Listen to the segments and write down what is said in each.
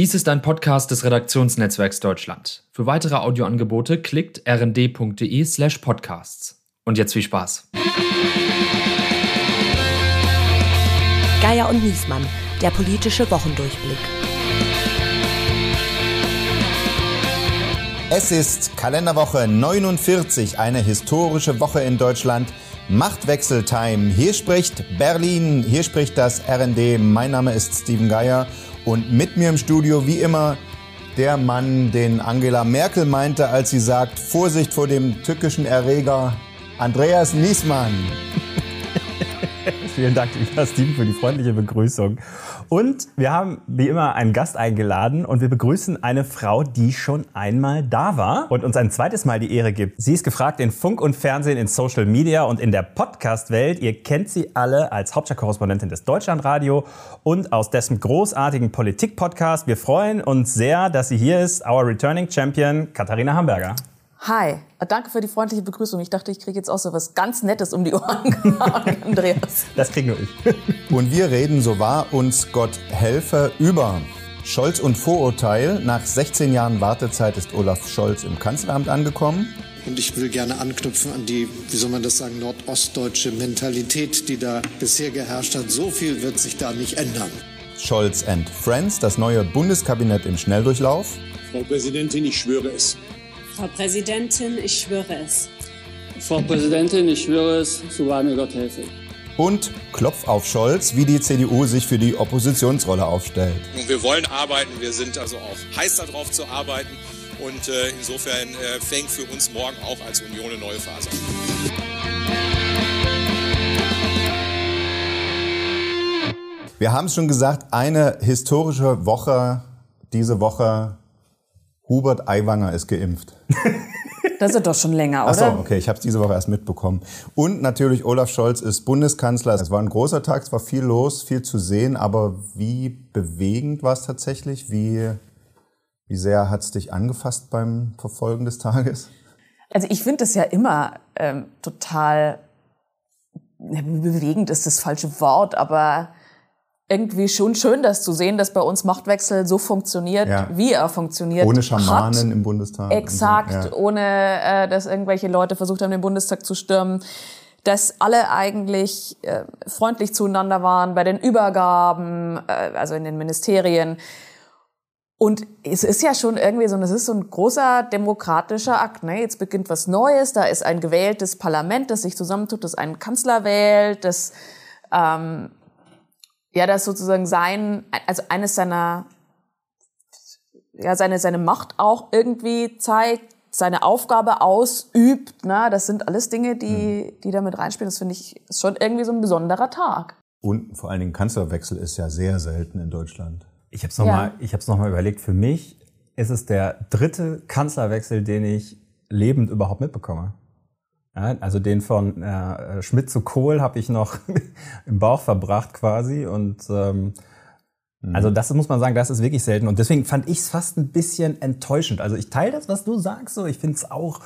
Dies ist ein Podcast des Redaktionsnetzwerks Deutschland. Für weitere Audioangebote klickt rnd.de slash podcasts. Und jetzt viel Spaß. Geier und Niesmann, der politische Wochendurchblick. Es ist Kalenderwoche 49, eine historische Woche in Deutschland. Machtwechseltime. Hier spricht Berlin, hier spricht das RND. Mein Name ist Steven Geier und mit mir im Studio wie immer der Mann, den Angela Merkel meinte, als sie sagt, Vorsicht vor dem tückischen Erreger, Andreas Niesmann. Vielen Dank, lieber Steven, für die freundliche Begrüßung. Und wir haben wie immer einen Gast eingeladen und wir begrüßen eine Frau, die schon einmal da war und uns ein zweites Mal die Ehre gibt. Sie ist gefragt in Funk und Fernsehen, in Social Media und in der Podcast-Welt. Ihr kennt sie alle als Hauptstadtkorrespondentin des Deutschlandradio und aus dessen großartigen Politik-Podcast. Wir freuen uns sehr, dass sie hier ist, our returning Champion Katharina Hamburger. Hi, danke für die freundliche Begrüßung. Ich dachte, ich kriege jetzt auch so was ganz Nettes um die Ohren, Andreas. Das krieg nur ich. Und wir reden, so wahr uns Gott helfe, über Scholz und Vorurteil. Nach 16 Jahren Wartezeit ist Olaf Scholz im Kanzleramt angekommen. Und ich will gerne anknüpfen an die, wie soll man das sagen, nordostdeutsche Mentalität, die da bisher geherrscht hat. So viel wird sich da nicht ändern. Scholz and Friends, das neue Bundeskabinett im Schnelldurchlauf. Frau Präsidentin, ich schwöre es. Frau Präsidentin, ich schwöre es. Frau Präsidentin, ich schwöre es, so wahr mir Gott helfe. Und Klopf auf Scholz, wie die CDU sich für die Oppositionsrolle aufstellt. Und wir wollen arbeiten, wir sind also auch heiß darauf zu arbeiten. Und äh, insofern äh, fängt für uns morgen auch als Union eine neue Phase an. Wir haben es schon gesagt, eine historische Woche diese Woche. Hubert Aiwanger ist geimpft. Das ist doch schon länger, oder? Ach so, okay, ich habe es diese Woche erst mitbekommen. Und natürlich Olaf Scholz ist Bundeskanzler. Es war ein großer Tag, es war viel los, viel zu sehen, aber wie bewegend war es tatsächlich? Wie, wie sehr hat es dich angefasst beim Verfolgen des Tages? Also ich finde es ja immer ähm, total bewegend ist das falsche Wort, aber irgendwie schon schön, das zu sehen, dass bei uns Machtwechsel so funktioniert, Ja. wie er funktioniert. Ohne Schamanen hat. im Bundestag. Exakt, so, ja. ohne äh, dass irgendwelche Leute versucht haben, den Bundestag zu stürmen. Dass alle eigentlich äh, freundlich zueinander waren bei den Übergaben, äh, also in den Ministerien. Und es ist ja schon irgendwie so, das ist so ein großer demokratischer Akt. Ne? Jetzt beginnt was Neues, da ist ein gewähltes Parlament, das sich zusammentut, das einen Kanzler wählt, das ähm, ja, das sozusagen sein, also eines seiner, ja, seine, seine Macht auch irgendwie zeigt, seine Aufgabe ausübt, na, das sind alles Dinge, die, die da mit reinspielen. Das finde ich ist schon irgendwie so ein besonderer Tag. Und vor allen Dingen Kanzlerwechsel ist ja sehr selten in Deutschland. Ich habe es nochmal Ja. ich hab's noch mal überlegt. Für mich ist es der dritte Kanzlerwechsel, den ich lebend überhaupt mitbekomme. Ja, also den von äh, Schmidt zu Kohl habe ich noch im Bauch verbracht quasi. Und ähm, also das muss man sagen, das ist wirklich selten. Und deswegen fand ich es fast ein bisschen enttäuschend. Also ich teile das, was du sagst. So, ich finde es auch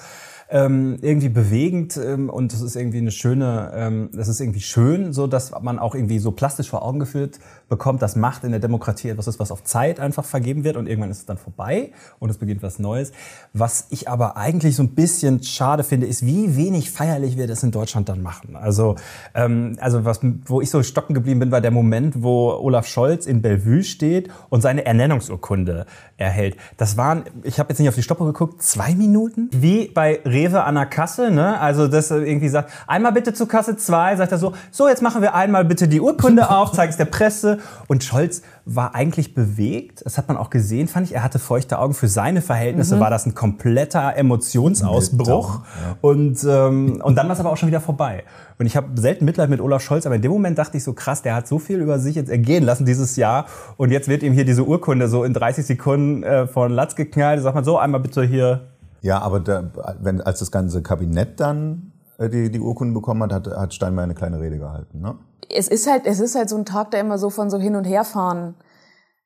ähm, irgendwie bewegend ähm, und es ist irgendwie eine schöne, ähm, das ist irgendwie schön, so dass man auch irgendwie so plastisch vor Augen geführt bekommt, dass Macht in der Demokratie etwas ist, was auf Zeit einfach vergeben wird und irgendwann ist es dann vorbei und es beginnt was Neues. Was ich aber eigentlich so ein bisschen schade finde, ist, wie wenig feierlich wir das in Deutschland dann machen. Also, ähm, also was, wo ich so stocken geblieben bin, war der Moment, wo Olaf Scholz in Bellevue steht und seine Ernennungsurkunde erhält. Das waren, ich habe jetzt nicht auf die Stoppuhr geguckt, zwei Minuten? Wie bei Rewe an der Kasse, ne? Also das er irgendwie sagt, einmal bitte zu Kasse 2, sagt er so, so jetzt machen wir einmal bitte die Urkunde auf, zeigt es der Presse. Und Scholz war eigentlich bewegt, das hat man auch gesehen, fand ich, er hatte feuchte Augen. Für seine Verhältnisse war das ein kompletter Emotionsausbruch. Und, ähm, und dann war es aber auch schon wieder vorbei. Und ich habe selten Mitleid mit Olaf Scholz, aber in dem Moment dachte ich so, krass, der hat so viel über sich jetzt ergehen lassen dieses Jahr. Und jetzt wird ihm hier diese Urkunde so in 30 Sekunden äh, von Latz geknallt. Sagt man so, einmal bitte hier. Ja, aber da, wenn, als das ganze Kabinett dann äh, die, die Urkunden bekommen hat, hat, hat Steinmeier eine kleine Rede gehalten. Ne? Es ist halt, es ist halt so ein Tag, der immer so von so hin und herfahren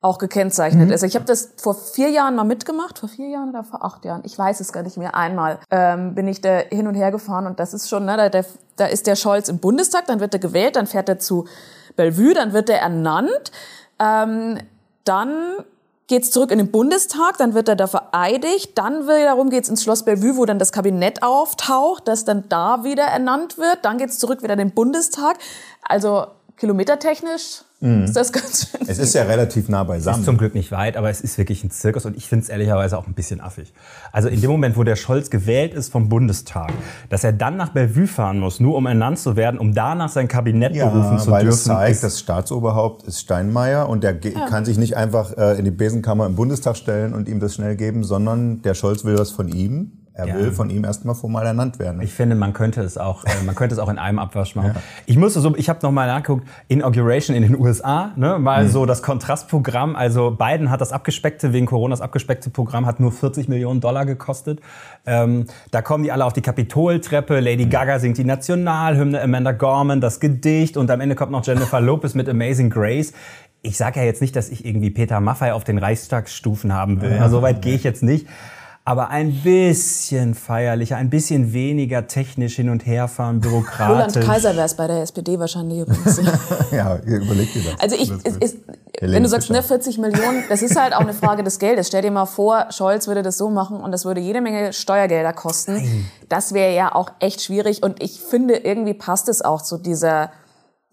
auch gekennzeichnet ist. Ich habe das vor vier Jahren mal mitgemacht, vor vier Jahren oder vor acht Jahren, ich weiß es gar nicht mehr. Einmal ähm, bin ich da hin und her gefahren und das ist schon, ne, da, da, da ist der Scholz im Bundestag, dann wird er gewählt, dann fährt er zu Bellevue, dann wird er ernannt, ähm, dann geht's zurück in den Bundestag, dann wird er da vereidigt, dann wiederum geht's ins Schloss Bellevue, wo dann das Kabinett auftaucht, das dann da wieder ernannt wird, dann geht's zurück wieder in den Bundestag. Also kilometertechnisch Mhm. ist das ganz schön. Es ist ja relativ nah beisammen. Ist zum Glück nicht weit, aber es ist wirklich ein Zirkus und ich finde es ehrlicherweise auch ein bisschen affig. Also in dem Moment, wo der Scholz gewählt ist vom Bundestag, dass er dann nach Bellevue fahren muss, nur um ernannt zu werden, um danach sein Kabinett ja, berufen zu weil dürfen. es zeigt, ist- das Staatsoberhaupt ist Steinmeier und der ge- kann sich nicht einfach äh, in die Besenkammer im Bundestag stellen und ihm das schnell geben, sondern der Scholz will das von ihm. Er Ja. will von ihm erstmal formal ernannt werden. Ich finde, man könnte es auch, äh, man könnte es auch in einem Abwasch machen. Ich musste so, ich habe noch mal nachgeguckt, Inauguration in den USA, ne, mal Mhm. so das Kontrastprogramm. Also Biden hat das abgespeckte wegen Coronas abgespeckte Programm hat nur 40 Millionen Dollar gekostet. Ähm, da kommen die alle auf die Kapitoltreppe. Lady Mhm. Gaga singt die Nationalhymne, Amanda Gorman das Gedicht und am Ende kommt noch Jennifer Lopez mit Amazing Grace. Ich sage ja jetzt nicht, dass ich irgendwie Peter Maffay auf den Reichstagsstufen haben will. Ja. So weit gehe ich jetzt nicht. Aber ein bisschen feierlicher, ein bisschen weniger technisch hin und her fahren, Roland bürokratisch. Kaiser wäre es bei der SPD wahrscheinlich übrigens. ja, überleg dir das. Also ich, Das es, Helene wenn du sagst, ne, 40 Millionen, das ist halt auch eine Frage des Geldes. Stell dir mal vor, Scholz würde das so machen und das würde jede Menge Steuergelder kosten. Das wäre ja auch echt schwierig und ich finde, irgendwie passt es auch zu dieser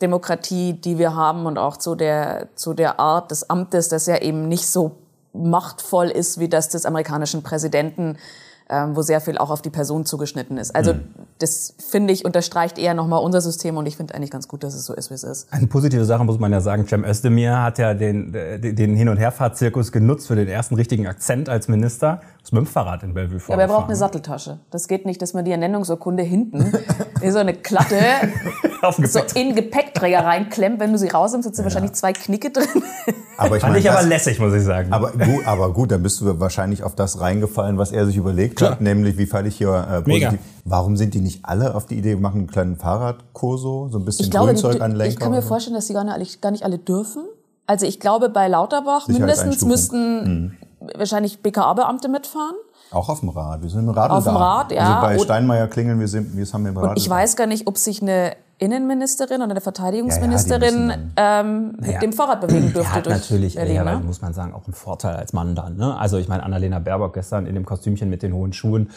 Demokratie, die wir haben und auch zu der, zu der Art des Amtes, das ja eben nicht so machtvoll ist wie das des amerikanischen Präsidenten, ähm, wo sehr viel auch auf die Person zugeschnitten ist. Also das finde ich unterstreicht eher nochmal unser System und ich finde eigentlich ganz gut, dass es so ist, wie es ist. Eine positive Sache muss man ja sagen, Cem Özdemir hat ja den, äh, den Hin- und Herfahrtzirkus genutzt für den ersten richtigen Akzent als Minister. Ist mit dem Fahrrad in Bellevue Ja, aber er braucht vorgefahren. eine Satteltasche. Das geht nicht, dass man die Ernennungsurkunde hinten in so eine Klatte so in Gepäckträger reinklemmt. Wenn du sie rausnimmst, sind wahrscheinlich zwei Knicke drin. Aber ich Fand meine, ich aber lässig, muss ich sagen. Aber gut, aber gut, dann bist du wahrscheinlich auf das reingefallen, was er sich überlegt hat, nämlich wie falle ich hier äh, Mega. positiv. Warum sind die nicht alle auf die Idee, wir machen einen kleinen Fahrradkurso, so ein bisschen Ich glaube, die, Grünzeug an Lenker? ich kann mir vorstellen, dass die gar nicht, alle, gar nicht alle dürfen. Also ich glaube, bei Lauterbach mindestens müssten wahrscheinlich BKA-Beamte mitfahren. Auch auf dem Rad. Wir sind im Radl Auf dem. Rad, ja. Also bei Steinmeier klingeln wir, sind, wir haben wir im Radl Und ich weiß gar nicht, ob sich eine Innenministerin oder eine Verteidigungsministerin Ja, ja, ähm, mit Naja, dem Fahrrad bewegen dürfte durch natürlich, Berlin. ehrlicherweise Ne? muss man sagen, auch einen Vorteil als Mann dann. Ne? Also ich meine, Annalena Baerbock gestern in dem Kostümchen mit den hohen Schuhen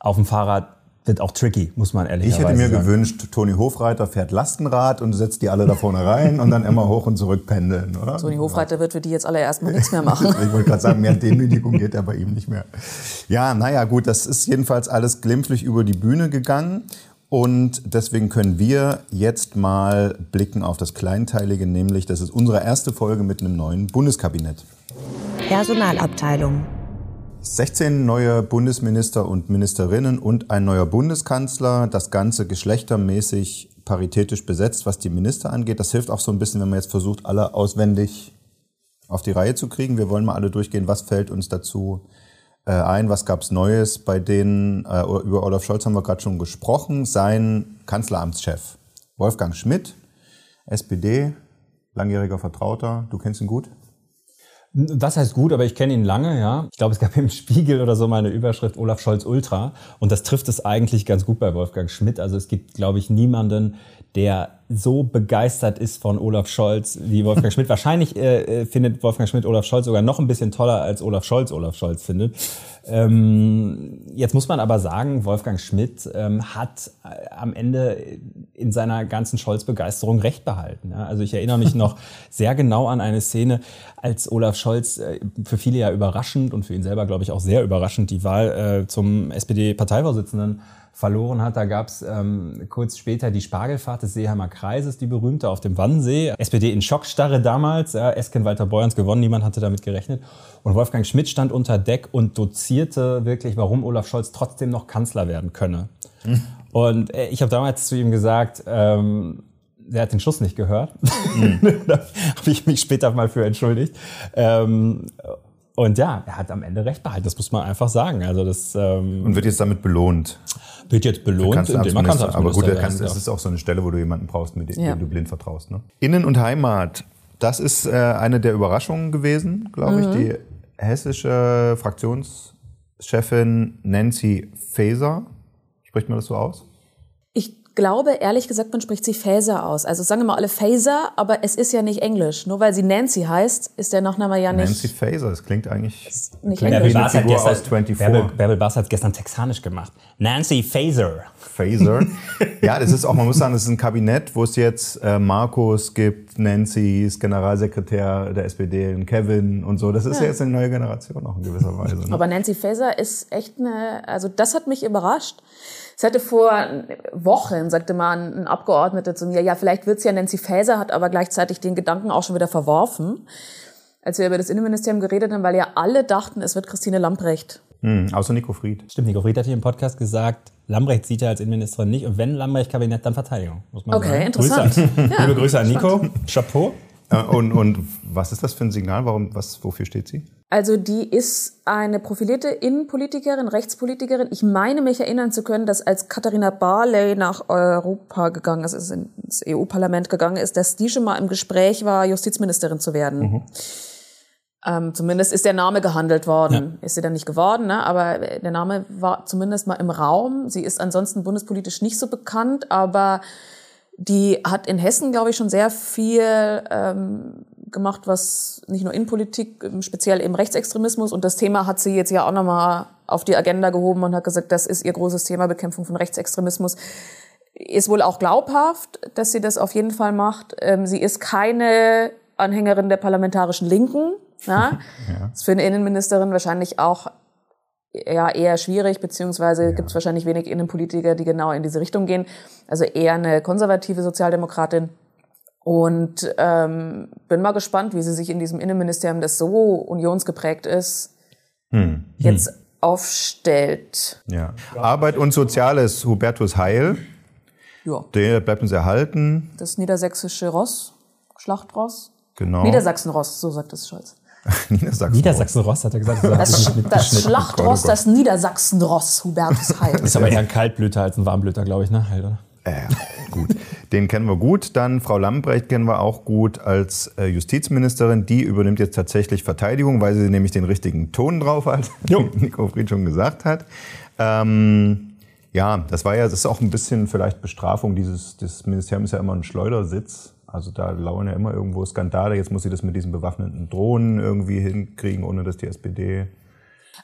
auf dem Fahrrad wird auch tricky, muss man Ich ehrlicherweise hätte mir sagen. gewünscht, Toni Hofreiter fährt Lastenrad und setzt die alle da vorne rein und dann immer hoch und zurück pendeln, oder? Toni Hofreiter wird für die jetzt alle erstmal nichts mehr machen. Ich wollte gerade sagen, mehr Demütigung geht ja bei ihm nicht mehr. Ja, naja, gut, das ist jedenfalls alles glimpflich über die Bühne gegangen. Und deswegen können wir jetzt mal blicken auf das Kleinteilige, nämlich das ist unsere erste Folge mit einem neuen Bundeskabinett. Personalabteilung. 16 neue Bundesminister und Ministerinnen und ein neuer Bundeskanzler. Das Ganze geschlechtermäßig paritätisch besetzt, was die Minister angeht. Das hilft auch so ein bisschen, wenn man jetzt versucht, alle auswendig auf die Reihe zu kriegen. Wir wollen mal alle durchgehen, was fällt uns dazu äh, ein, was gab's Neues bei denen. Äh, über Olaf Scholz haben wir gerade schon gesprochen. Sein Kanzleramtschef Wolfgang Schmidt, SPD, langjähriger Vertrauter. Du kennst ihn gut? Das heißt gut, aber ich kenne ihn lange, ja. Ich glaube, es gab im Spiegel oder so mal eine Überschrift Olaf Scholz Ultra. Und das trifft es eigentlich ganz gut bei Wolfgang Schmidt. Also es gibt, glaube ich, niemanden, der so begeistert ist von Olaf Scholz wie Wolfgang Schmidt. Wahrscheinlich äh, äh, findet Wolfgang Schmidt Olaf Scholz sogar noch ein bisschen toller, als Olaf Scholz Olaf Scholz findet. Ähm, jetzt muss man aber sagen, Wolfgang Schmidt ähm, hat äh, am Ende in seiner ganzen Scholz-Begeisterung recht behalten. Ja? Also ich erinnere mich noch sehr genau an eine Szene, als Olaf Scholz äh, für viele ja überraschend und für ihn selber, glaube ich, auch sehr überraschend die Wahl äh, zum SPD-Parteivorsitzenden verloren hat. Da gab es ähm, kurz später die Spargelfahrt des Seeheimer Kreises, die berühmte auf dem Wannsee. SPD in Schockstarre damals. Ja, Esken Walter Beuerns gewonnen, niemand hatte damit gerechnet. Und Wolfgang Schmidt stand unter Deck und dozierte wirklich, warum Olaf Scholz trotzdem noch Kanzler werden könne. Und äh, ich habe damals zu ihm gesagt, ähm, er hat den Schuss nicht gehört. da habe ich mich später mal für entschuldigt. Ähm, und ja, er hat am Ende recht behalten, das muss man einfach sagen. Also das ähm, Und wird jetzt damit belohnt. wird jetzt belohnt, indem man Kanzleramtsminister. Aber gut, kann, das ist auch so eine Stelle, wo du jemanden brauchst, mit dem Ja. du blind vertraust. Ne? Innen- und Heimat, das ist äh, eine der Überraschungen gewesen, glaube ich. Die hessische Fraktionschefin Nancy Faeser, spricht man das so aus? Ich glaube, ehrlich gesagt, man spricht sie Faser aus. Also sagen immer alle Faser, aber es ist ja nicht Englisch. Nur weil sie Nancy heißt, ist der Nachname ja nicht. Nancy Faser, das klingt eigentlich nicht klingt eine Bass hat gestern, aus 24. Bärbel, Bärbel Bass hat gestern texanisch gemacht. Nancy Faser. Faser. ja, das ist auch, man muss sagen, das ist ein Kabinett, wo es jetzt äh, Markus gibt, Nancy ist Generalsekretär der SPD, und Kevin und so. Das ist ja, Ja. jetzt eine neue Generation auch in gewisser Weise. Ne? Aber Nancy Faeser ist echt eine, also das hat mich überrascht. Es hatte vor Wochen, sagte mal ein Abgeordneter zu mir, ja, vielleicht wird's ja Nancy Faeser, hat aber gleichzeitig den Gedanken auch schon wieder verworfen, als wir über das Innenministerium geredet haben, weil ja alle dachten, es wird Christine Lamprecht. Hm, außer Nico Fried. Stimmt, Nico Fried hat hier im Podcast gesagt, Lambrecht sieht er als Innenministerin nicht. Und wenn Lambrecht-Kabinett, dann Verteidigung. Muss man Okay, sagen. interessant. Grüße an, Ja, liebe Grüße an Nico. Chapeau. Äh, und, und was ist das für ein Signal? Warum, was, wofür steht sie? Also die ist eine profilierte Innenpolitikerin, Rechtspolitikerin. Ich meine mich erinnern zu können, dass als Katharina Barley nach Europa gegangen ist, ist ins EU-Parlament gegangen ist, dass die schon mal im Gespräch war, Justizministerin zu werden. Ähm, zumindest ist der Name gehandelt worden. Ist sie dann nicht geworden, ne? aber der Name war zumindest mal im Raum. Sie ist ansonsten bundespolitisch nicht so bekannt, aber die hat in Hessen, glaube ich, schon sehr viel ähm, gemacht, was nicht nur Innenpolitik, ähm, speziell im Rechtsextremismus. Und das Thema hat sie jetzt ja auch nochmal auf die Agenda gehoben und hat gesagt, das ist ihr großes Thema, Bekämpfung von Rechtsextremismus. Ist wohl auch glaubhaft, dass sie das auf jeden Fall macht. Ähm, sie ist keine Anhängerin der parlamentarischen Linken. Ja? Ist für eine Innenministerin wahrscheinlich auch ja, eher schwierig, beziehungsweise ja. gibt es wahrscheinlich wenig Innenpolitiker, die genau in diese Richtung gehen. Also eher eine konservative Sozialdemokratin. Und ähm, bin mal gespannt, wie sie sich in diesem Innenministerium, das so unionsgeprägt ist, Hm. jetzt aufstellt. Ja. Arbeit und Soziales, Hubertus Heil. Ja. Der bleibt uns erhalten. Das niedersächsische Ross, Schlachtross. Genau. Niedersachsenross, so sagt es Scholz. Niedersachsen. Niedersachsen-Ross hat er gesagt. Das, Das, das. Schlachtross, das Niedersachsenross, Hubertus Heil. Das ist aber eher ein Kaltblüter als ein Warmblüter, glaube ich, ne? Heil, oder? Äh, gut. Den kennen wir gut. Dann Frau Lambrecht kennen wir auch gut als äh, Justizministerin. Die übernimmt jetzt tatsächlich Verteidigung, weil sie nämlich den richtigen Ton drauf hat, wie Nico Fried schon gesagt hat. Ähm, ja, das war ja, das ist auch ein bisschen vielleicht Bestrafung. Dieses, das Ministerium ist ja immer ein Schleudersitz. Also da lauern ja immer irgendwo Skandale. Jetzt muss sie das mit diesen bewaffneten Drohnen irgendwie hinkriegen, ohne dass die SPD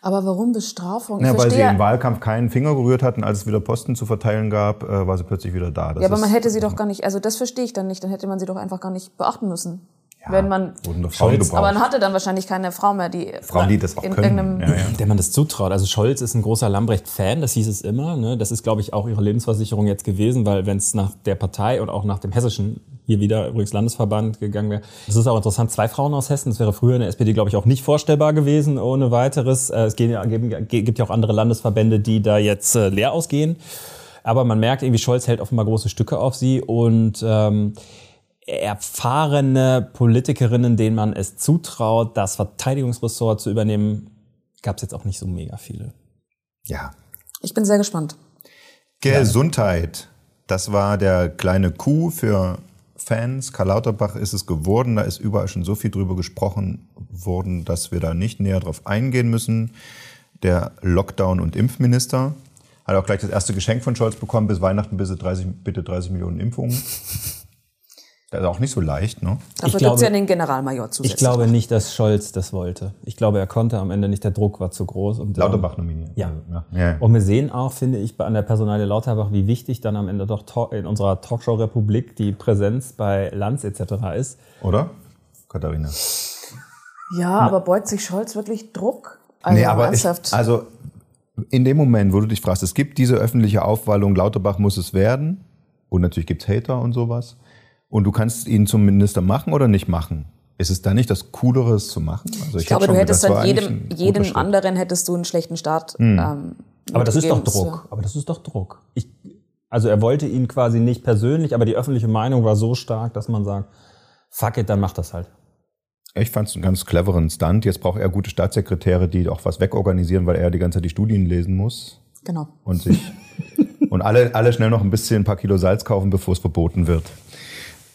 Aber warum Bestrafung? Ich ja, weil sie im Wahlkampf keinen Finger gerührt hatten, als es wieder Posten zu verteilen gab, äh, war sie plötzlich wieder da. Das ja, aber man hätte sie doch gar nicht, also das verstehe ich dann nicht, dann hätte man sie doch einfach gar nicht beachten müssen. Wenn man, Scholz. aber man hatte dann wahrscheinlich keine Frau mehr, die Frauen, die das auch in können. irgendeinem Ja, ja. Der man das zutraut. Also Scholz ist ein großer Lambrecht-Fan, das hieß es immer. Ne? Das ist, glaube ich, auch ihre Lebensversicherung jetzt gewesen, weil wenn es nach der Partei und auch nach dem hessischen, hier wieder übrigens Landesverband gegangen wäre. Das ist auch interessant, zwei Frauen aus Hessen, das wäre früher in der SPD, glaube ich, auch nicht vorstellbar gewesen ohne weiteres. Äh, Es ja, gibt ja auch andere Landesverbände, die da jetzt äh, leer ausgehen. Aber man merkt irgendwie, Scholz hält offenbar große Stücke auf sie und ähm, erfahrene Politikerinnen, denen man es zutraut, das Verteidigungsressort zu übernehmen, gab es jetzt auch nicht so mega viele. ja. Ich bin sehr gespannt. Gesundheit. Das war der kleine Coup für Fans. Karl Lauterbach ist es geworden. Da ist überall schon so viel drüber gesprochen worden, dass wir da nicht näher drauf eingehen müssen. Der Lockdown- und Impfminister hat auch gleich das erste Geschenk von Scholz bekommen. Bis Weihnachten bitte 30, bitte 30 Millionen Impfungen. Ist auch nicht so leicht, ne? Dafür glaube- gibt's ja den Generalmajor zusätzlich. Ich glaube nicht, dass Scholz das wollte. Ich glaube, er konnte am Ende nicht, der Druck war zu groß. Und, Lauterbach nominiert. Ja. Also, ja. ja. Und wir sehen auch, finde ich, an der Personalie Lauterbach, wie wichtig dann am Ende doch in unserer Talkshow-Republik die Präsenz bei Lanz etc. ist. Oder? Katharina. Ja, aber beut sich Scholz wirklich Druck? Also nee, aber ich, also in dem Moment, wo du dich fragst, es gibt diese öffentliche Aufwallung, Lauterbach muss es werden, und natürlich gibt's Hater und sowas, und du kannst ihn zum Minister machen oder nicht machen. Ist es da nicht das Coolere, es zu machen? Also ich glaube, hätte du hättest gedacht, war dann jedem, jedem anderen hättest du einen schlechten Start. Ähm, Aber das ist doch. Druck. Aber das ist doch Druck. Ich, also er wollte ihn quasi nicht persönlich, aber die öffentliche Meinung war so stark, dass man sagt, fuck it, dann mach das halt. Ich fand es einen ganz cleveren Stunt. Jetzt braucht er gute Staatssekretäre, die auch was wegorganisieren, weil er die ganze Zeit die Studien lesen muss Genau. und sich und alle, alle schnell noch ein bisschen ein paar Kilo Salz kaufen, bevor es verboten wird.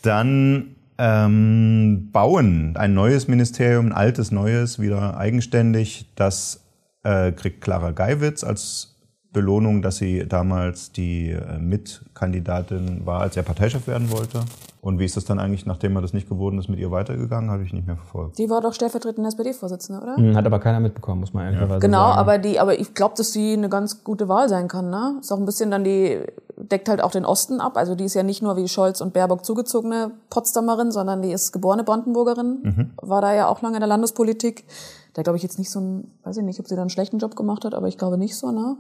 Dann ähm, bauen ein neues Ministerium, ein altes neues, wieder eigenständig. Das äh, kriegt Clara Geiwitz als Belohnung, dass sie damals die äh, Mitkandidatin war, als er Parteichef werden wollte. Und wie ist das dann eigentlich, nachdem er das nicht geworden ist, mit ihr weitergegangen? Habe ich nicht mehr verfolgt. Die war doch stellvertretende SPD-Vorsitzende, oder? Hm, Hat aber keiner mitbekommen, muss man ehrlicherweise Genau, sagen. aber die, aber ich glaube, dass sie eine ganz gute Wahl sein kann. Ne? Ist auch ein bisschen dann die deckt halt auch den Osten ab. Also die ist ja nicht nur wie Scholz und Baerbock zugezogene Potsdamerin, sondern die ist geborene Brandenburgerin. Mhm. War da ja auch lange in der Landespolitik. Da glaube ich jetzt nicht so ein, weiß ich nicht, ob sie da einen schlechten Job gemacht hat, aber ich glaube nicht so, ne?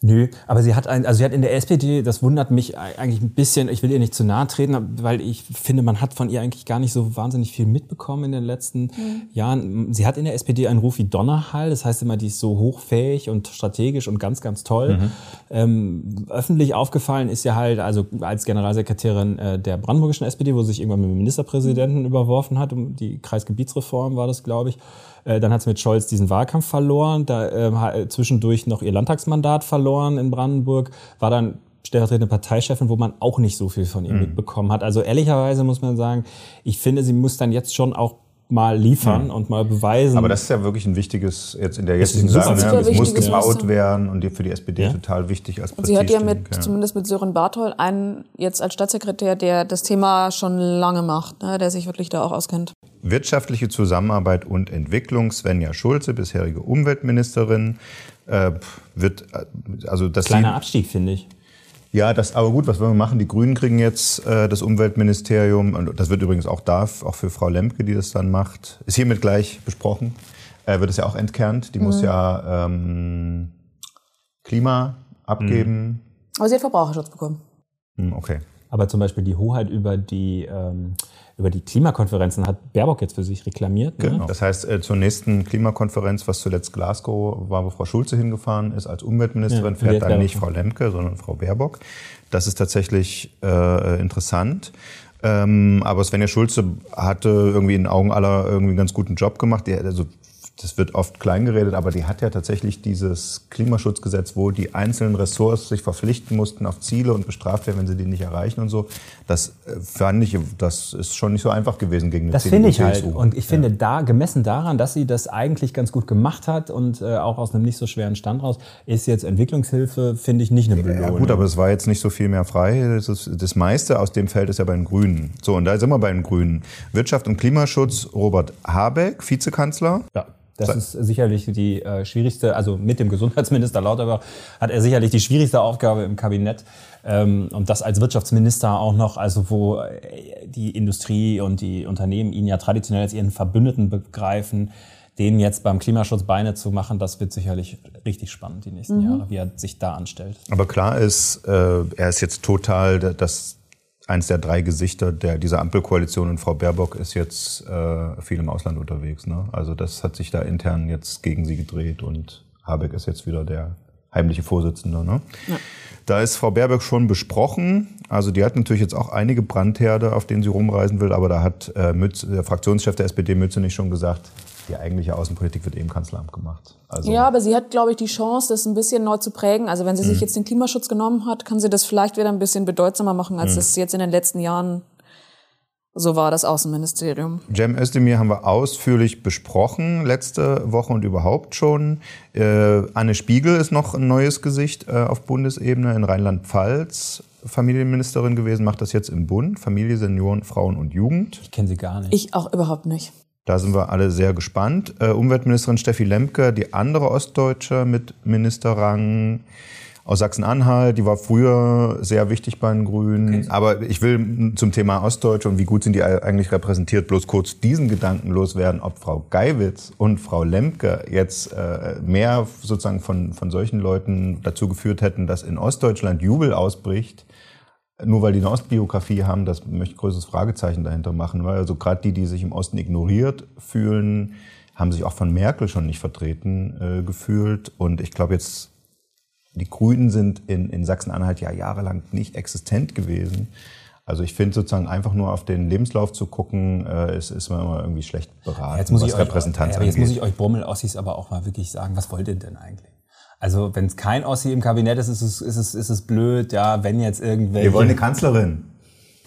Nö, aber sie hat ein, also sie hat in der SPD, das wundert mich eigentlich ein bisschen, ich will ihr nicht zu nahe treten, weil ich finde, man hat von ihr eigentlich gar nicht so wahnsinnig viel mitbekommen in den letzten Jahren. Sie hat in der SPD einen Ruf wie Donnerhall, das heißt immer, die ist so hochfähig und strategisch und ganz, ganz toll. Ähm, öffentlich aufgefallen ist ja halt, also als Generalsekretärin äh, der brandenburgischen SPD, wo sie sich irgendwann mit dem Ministerpräsidenten überworfen hat, um die Kreisgebietsreform war das, glaube ich. Äh, Dann hat sie mit Scholz diesen Wahlkampf verloren, da äh, zwischendurch noch ihr Landtagsmandat verloren in Brandenburg, war dann stellvertretende Parteichefin, wo man auch nicht so viel von ihr mitbekommen hat. Also ehrlicherweise muss man sagen, ich finde, sie muss dann jetzt schon auch mal liefern und mal beweisen. Aber das ist ja wirklich ein wichtiges, jetzt in der jetzigen Lage, super ne? es muss gebaut Muster. werden und für die SPD Ja. total wichtig als sie hat ja mit, zumindest mit Sören Barthol, einen jetzt als Staatssekretär, der das Thema schon lange macht, ne? der sich wirklich da auch auskennt. Wirtschaftliche Zusammenarbeit und Entwicklung, Svenja Schulze, bisherige Umweltministerin, äh, wird, äh, also das Kleiner Abstieg, finde ich. Ja, das, aber gut, was wollen wir machen? Die Grünen kriegen jetzt äh, das Umweltministerium. Und das wird übrigens auch da, auch für Frau Lemke, die das dann macht. Ist hiermit gleich besprochen. Äh, wird es ja auch entkernt. Die muss ja ähm, Klima abgeben. Aber sie hat Verbraucherschutz bekommen. Hm, okay. Aber zum Beispiel die Hoheit über die, ähm, über die Klimakonferenzen hat Baerbock jetzt für sich reklamiert. Ne? Genau. Das heißt, äh, zur nächsten Klimakonferenz, was zuletzt Glasgow war, wo Frau Schulze hingefahren ist als Umweltministerin, Ja, fährt dann Baerbock. nicht Frau Lemke, sondern Frau Baerbock. Das ist tatsächlich äh, interessant. Ähm, aber Svenja Schulze hatte irgendwie in den Augen aller irgendwie einen ganz guten Job gemacht. Die, also, das wird oft kleingeredet, aber die hat ja tatsächlich dieses Klimaschutzgesetz, wo die einzelnen Ressorts sich verpflichten mussten auf Ziele und bestraft werden, wenn sie die nicht erreichen und so. Das äh, fand ich, das ist schon nicht so einfach gewesen gegen eine Das finde ich halt. Und ich finde da, gemessen daran, dass sie das eigentlich ganz gut gemacht hat und äh, auch aus einem nicht so schweren Stand raus, ist jetzt Entwicklungshilfe, finde ich, nicht eine Belohnung. Ja gut, aber es war jetzt nicht so viel mehr frei. Das, ist, das meiste aus dem Feld ist ja bei den Grünen. So, und da sind wir bei den Grünen. Wirtschaft und Klimaschutz, Robert Habeck, Vizekanzler. Ja. Das ist sicherlich die äh, schwierigste, also mit dem Gesundheitsminister Lauterbach hat er sicherlich die schwierigste Aufgabe im Kabinett. Ähm, und das als Wirtschaftsminister auch noch, also wo äh, die Industrie und die Unternehmen ihn ja traditionell als ihren Verbündeten begreifen, denen jetzt beim Klimaschutz Beine zu machen, das wird sicherlich richtig spannend die nächsten Jahre, wie er sich da anstellt. Aber klar ist, äh, er ist jetzt total das eins der drei Gesichter der, dieser Ampelkoalition und Frau Baerbock ist jetzt äh, viel im Ausland unterwegs. Ne? Also das hat sich da intern jetzt gegen sie gedreht und Habeck ist jetzt wieder der heimliche Vorsitzende. Ne? Da ist Frau Baerbock schon besprochen. Also die hat natürlich jetzt auch einige Brandherde, auf denen sie rumreisen will, aber da hat äh, Mütz, der Fraktionschef der SPD Mützenich schon gesagt, die eigentliche Außenpolitik wird eben Kanzleramt gemacht. Also Ja, aber sie hat, glaube ich, die Chance, das ein bisschen neu zu prägen. Also wenn sie sich jetzt den Klimaschutz genommen hat, kann sie das vielleicht wieder ein bisschen bedeutsamer machen, als es jetzt in den letzten Jahren so war, das Außenministerium. Cem Özdemir haben wir ausführlich besprochen letzte Woche und überhaupt schon. Äh, Anne Spiegel ist noch ein neues Gesicht äh, auf Bundesebene in Rheinland-Pfalz. Familienministerin gewesen, macht das jetzt im Bund. Familie, Senioren, Frauen und Jugend. Ich kenne sie gar nicht. Ich auch überhaupt nicht. Da sind wir alle sehr gespannt. Äh, Umweltministerin Steffi Lemke, die andere Ostdeutsche mit Ministerrang aus Sachsen-Anhalt, die war früher sehr wichtig bei den Grünen. Aber ich will zum Thema Ostdeutsche und wie gut sind die eigentlich repräsentiert, bloß kurz diesen Gedanken loswerden, ob Frau Geiwitz und Frau Lemke jetzt äh, mehr sozusagen von, von solchen Leuten dazu geführt hätten, dass in Ostdeutschland Jubel ausbricht. Nur weil die eine Ostbiografie haben, das möchte ich größeres Fragezeichen dahinter machen. Weil also gerade die, die sich im Osten ignoriert fühlen, haben sich auch von Merkel schon nicht vertreten äh, gefühlt. Und ich glaube jetzt, die Grünen sind in, in Sachsen-Anhalt ja jahrelang nicht existent gewesen. Also ich finde sozusagen einfach nur auf den Lebenslauf zu gucken, äh, ist, ist man immer irgendwie schlecht beraten, Jetzt muss, was ich euch, Repräsentanz ja, aber jetzt angeht. muss ich euch Brummel-Ossis aber auch mal wirklich sagen, was wollt ihr denn eigentlich? Also wenn es kein Ossi im Kabinett ist, ist es, ist es, ist es blöd, ja, wenn jetzt irgendwelche... Wir wollen eine Kanzlerin.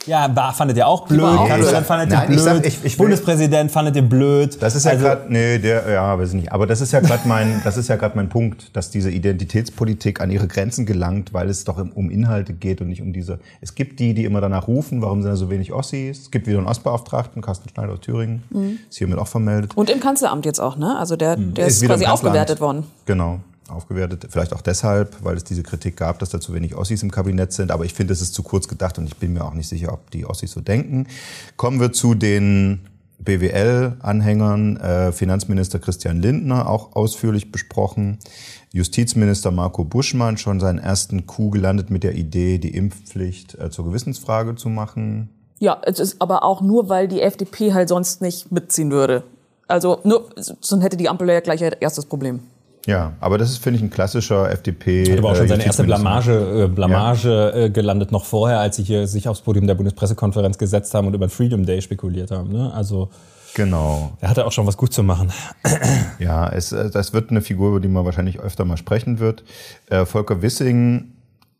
Ja, war, fandet ihr auch blöd, auch Kanzlerin fandet ihr Nein, ich blöd, sag, ich- ich will- Bundespräsident fandet ihr blöd. Das ist ja Also- gerade, nee, der, ja, weiß ich nicht. Aber das ist ja gerade mein, das ist ja gerade mein Punkt, dass diese Identitätspolitik an ihre Grenzen gelangt, weil es doch um- Inhalte geht und nicht um diese. Es gibt die, die immer danach rufen, warum sind da so wenig Ossis? Es gibt wieder einen Ostbeauftragten, Carsten Schneider aus Thüringen, Mhm. ist hiermit auch vermeldet. Und im Kanzleramt jetzt auch, ne? Also der, der ist, wieder quasi aufgewertet worden. Genau, aufgewertet. Vielleicht auch deshalb, weil es diese Kritik gab, dass da zu wenig Ossis im Kabinett sind. Aber ich finde, es ist zu kurz gedacht und ich bin mir auch nicht sicher, ob die Ossis so denken. Kommen wir zu den BWL-Anhängern. Äh, Finanzminister Christian Lindner, auch ausführlich besprochen. Justizminister Marco Buschmann, schon seinen ersten Coup gelandet mit der Idee, die Impfpflicht äh, zur Gewissensfrage zu machen. Ja, es ist aber auch nur, weil die FDP halt sonst nicht mitziehen würde. Also nur, sonst hätte die Ampel ja gleich ihr erstes Problem. Ja, aber das ist, finde ich, ein klassischer FDP. Hat aber auch schon äh, seine erste. Blamage, äh, Blamage äh, gelandet, noch vorher, als sie hier sich aufs Podium der Bundespressekonferenz gesetzt haben und über den Freedom Day spekuliert haben. Ne? Also Genau. er hatte auch schon was gut zu machen. Ja, es, äh, das wird eine Figur, über die man wahrscheinlich öfter mal sprechen wird. Äh, Volker Wissing,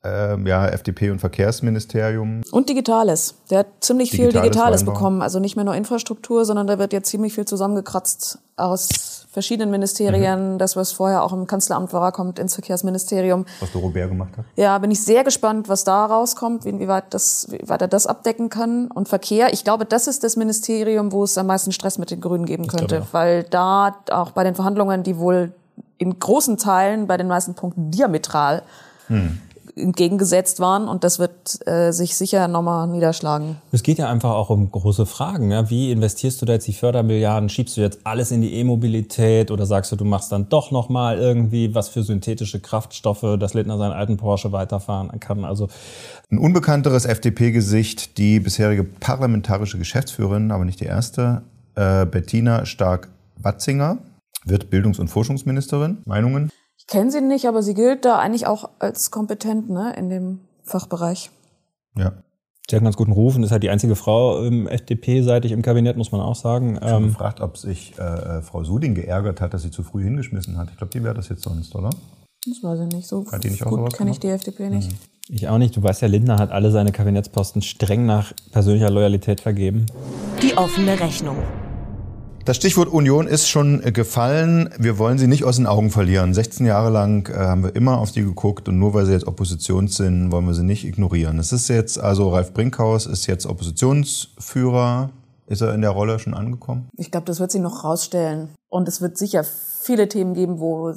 äh, ja, FDP und Verkehrsministerium. Und Digitales. Der hat ziemlich viel Digitales Digitales Weinbau. bekommen. Also nicht mehr nur Infrastruktur, sondern da wird jetzt ziemlich viel zusammengekratzt aus verschiedenen Mhm. Ministerien. Das, was vorher auch im Kanzleramt war, kommt ins Verkehrsministerium. Was Doro Bär gemacht hat. Ja, bin ich sehr gespannt, was da rauskommt, inwieweit, das, wie weit er das abdecken kann. Und Verkehr, ich glaube, das ist das Ministerium, wo es am meisten Stress mit den Grünen geben könnte. glaube. Weil da auch bei den Verhandlungen, die wohl in großen Teilen bei den meisten Punkten diametral entgegengesetzt waren. Und das wird äh, sich sicher nochmal niederschlagen. Es geht ja einfach auch um große Fragen. Ja? Wie investierst du da jetzt die Fördermilliarden? Schiebst du jetzt alles in die E-Mobilität oder sagst du, du machst dann doch noch mal irgendwie was für synthetische Kraftstoffe, dass Lindner seinen alten Porsche weiterfahren kann? Also Ein unbekannteres FDP-Gesicht, die bisherige parlamentarische Geschäftsführerin, aber nicht die erste, äh, Bettina Stark-Watzinger, wird Bildungs- und Forschungsministerin. Meinungen? Ich kenne sie nicht, aber sie gilt da eigentlich auch als kompetent ne, in dem Fachbereich. Ja. sie hat einen ganz guten Ruf und ist halt die einzige Frau ähm, FDP-seitig im Kabinett, muss man auch sagen. Ich habe Ähm, gefragt, ob sich äh, Frau Suding geärgert hat, dass sie zu früh hingeschmissen hat. Ich glaube, die wäre das jetzt sonst, oder? Das weiß ich nicht. So Hat die nicht auch gut kenne ich die FDP nicht. ich auch nicht. Du weißt ja, Lindner hat alle seine Kabinettsposten streng nach persönlicher Loyalität vergeben. Die offene Rechnung. Das Stichwort Union ist schon gefallen. Wir wollen sie nicht aus den Augen verlieren. 16 Jahre lang äh, haben wir immer auf sie geguckt und nur weil sie jetzt Opposition sind, wollen wir sie nicht ignorieren. Es ist jetzt, also Ralf Brinkhaus ist jetzt Oppositionsführer. Ist er in der Rolle schon angekommen? Ich glaube, das wird sie noch rausstellen. Und es wird sicher viele Themen geben, wo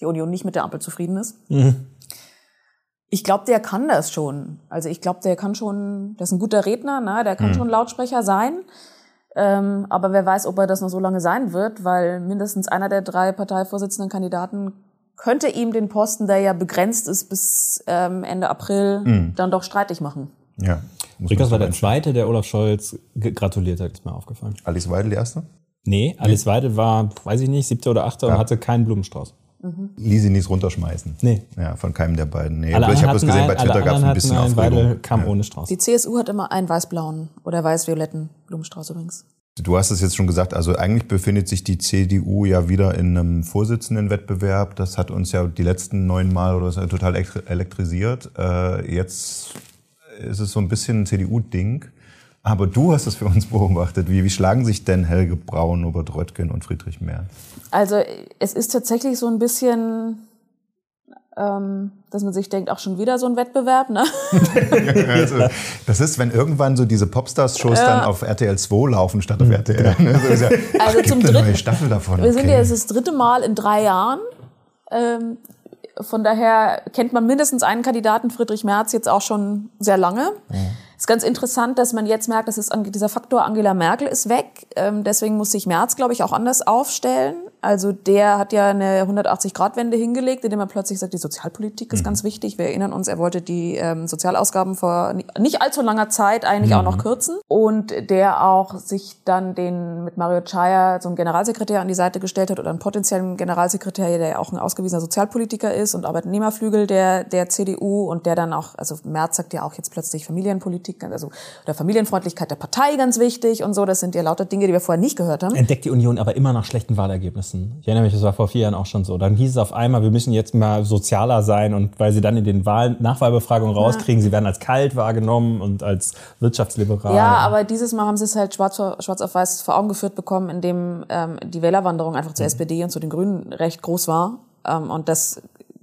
die Union nicht mit der Ampel zufrieden ist. Ich glaube, der kann das schon. Also ich glaube, der kann schon, der ist ein guter Redner, ne? der kann schon Lautsprecher sein. Ähm, aber wer weiß, ob er das noch so lange sein wird, weil mindestens einer der drei Parteivorsitzenden Kandidaten könnte ihm den Posten, der ja begrenzt ist bis ähm, Ende April, dann doch streitig machen. Ja. Brinkhaus war der Zweite, der Olaf Scholz gratuliert hat, ist mir aufgefallen. Alice Weidel die erste? Nee, Alice Weidel war, weiß ich nicht, siebter oder achter Ja. und hatte keinen Blumenstrauß. Ließ sie nichts runterschmeißen. Nee. Ja, von keinem der beiden. Nee, Alle aber ich habe anderen das gesehen, bei hatten einen- Twitter gab es ein bisschen einen, Aufregung. Weidel kam Ja. ohne Strauß. Die CSU hat immer einen weiß-blauen oder weiß-violetten Blumenstrauß übrigens. Du hast es jetzt schon gesagt, also eigentlich befindet sich die CDU ja wieder in einem Vorsitzendenwettbewerb. Das hat uns ja die letzten neun Mal oder so total elektri- elektrisiert. Äh, jetzt ist es so ein bisschen ein CDU-Ding. Aber du hast es für uns beobachtet. Wie, wie schlagen sich denn Helge Braun, Robert Röttgen und Friedrich Merz? Also es ist tatsächlich so ein bisschen, ähm, dass man sich denkt, auch schon wieder so ein Wettbewerb, ne? Also, das ist, wenn irgendwann so diese Popstars-Shows dann auf RTL 2 laufen statt auf RTL. Ne? So ja, Also ach, zum dritten- neue Staffel davon. Wir sind okay. ja jetzt das dritte Mal in drei Jahren. Ähm, von daher kennt man mindestens einen Kandidaten, Friedrich Merz, jetzt auch schon sehr lange. Ist ganz interessant, dass man jetzt merkt, dass es, dieser Faktor Angela Merkel ist weg. Ähm, deswegen muss sich Merz, glaube ich, auch anders aufstellen. Also der hat ja eine 180-Grad-Wende hingelegt, indem er plötzlich sagt, die Sozialpolitik ist ganz wichtig. Wir erinnern uns, er wollte die ähm, Sozialausgaben vor ni- nicht allzu langer Zeit eigentlich auch noch kürzen. Und der auch sich dann den mit Mario Chaya so einen Generalsekretär an die Seite gestellt hat oder einen potenziellen Generalsekretär, der ja auch ein ausgewiesener Sozialpolitiker ist und Arbeitnehmerflügel der, der CDU und der dann auch, also Merz sagt ja auch jetzt plötzlich Familienpolitik, also oder Familienfreundlichkeit der Partei ganz wichtig und so. Das sind ja lauter Dinge, die wir vorher nicht gehört haben. Entdeckt die Union aber immer nach schlechten Wahlergebnissen. Müssen. Ich erinnere mich, das war vor vier Jahren auch schon so. Dann hieß es auf einmal, wir müssen jetzt mal sozialer sein und weil sie dann in den Wahlen, Nachwahlbefragungen rauskriegen, sie werden als kalt wahrgenommen und als wirtschaftsliberal. Ja, aber dieses Mal haben sie es halt schwarz, schwarz auf weiß vor Augen geführt bekommen, indem ähm, die Wählerwanderung einfach zur mhm. SPD und zu den Grünen recht groß war. Ähm, und das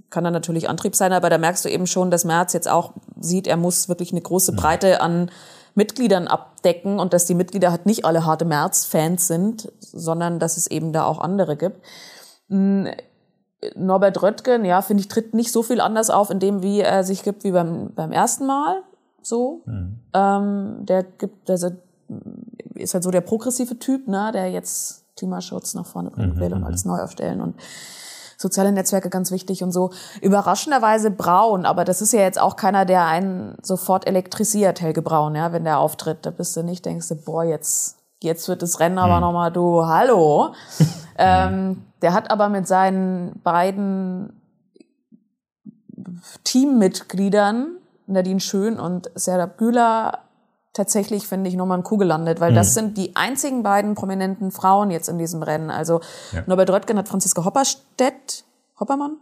kann dann natürlich Antrieb sein, aber da merkst du eben schon, dass Merz jetzt auch sieht, er muss wirklich eine große Breite an Mitgliedern abdecken und dass die Mitglieder halt nicht alle harte Merz-Fans sind, sondern dass es eben da auch andere gibt. Hm, Norbert Röttgen, ja, finde ich, tritt nicht so viel anders auf in dem, wie er sich gibt, wie beim, beim ersten Mal. So. Mhm. Ähm, der gibt, der ist halt so der progressive Typ, ne, der jetzt Klimaschutz nach vorne bringen will mhm. und alles neu aufstellen und soziale Netzwerke ganz wichtig und so. Überraschenderweise Braun, aber das ist ja jetzt auch keiner, der einen sofort elektrisiert, Helge Braun, ja, wenn der auftritt. Da bist du nicht, denkst du, boah, jetzt, jetzt wird das Rennen aber hm. nochmal, du, hallo. ähm, der hat aber mit seinen beiden Teammitgliedern, Nadine Schön und Serdab Güler, tatsächlich, finde ich, nochmal ein Kuh gelandet, weil mhm. das sind die einzigen beiden prominenten Frauen jetzt in diesem Rennen. Also ja. Norbert Röttgen hat Franziska Hopperstedt, Hoppermann?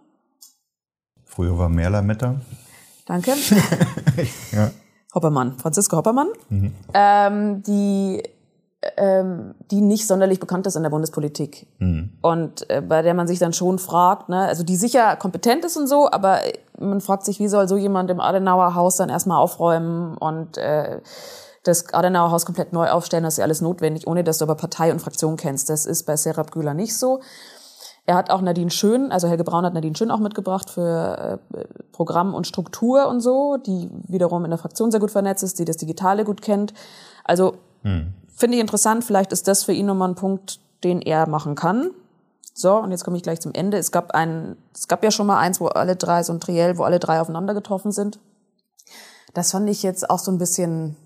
Früher war Merla-Metter. Danke. ja. Hoppermann, Franziska Hoppermann, mhm. ähm, die ähm, die nicht sonderlich bekannt ist in der Bundespolitik mhm. und äh, bei der man sich dann schon fragt, ne, also die sicher kompetent ist und so, aber man fragt sich, wie soll so jemand im Adenauer Haus dann erstmal aufräumen und äh, das Adenauer Haus komplett neu aufstellen, das ist ja alles notwendig, ohne dass du aber Partei und Fraktion kennst. Das ist bei Serap Güler nicht so. Er hat auch Nadine Schön, also Helge Braun hat Nadine Schön auch mitgebracht für äh, Programm und Struktur und so, die wiederum in der Fraktion sehr gut vernetzt ist, die das Digitale gut kennt. Also hm. Finde ich interessant, vielleicht ist das für ihn nochmal ein Punkt, den er machen kann. So, und jetzt komme ich gleich zum Ende. Es gab ein, es gab ja schon mal eins, wo alle drei, so ein Triell, wo alle drei aufeinander getroffen sind. Das fand ich jetzt auch so ein bisschen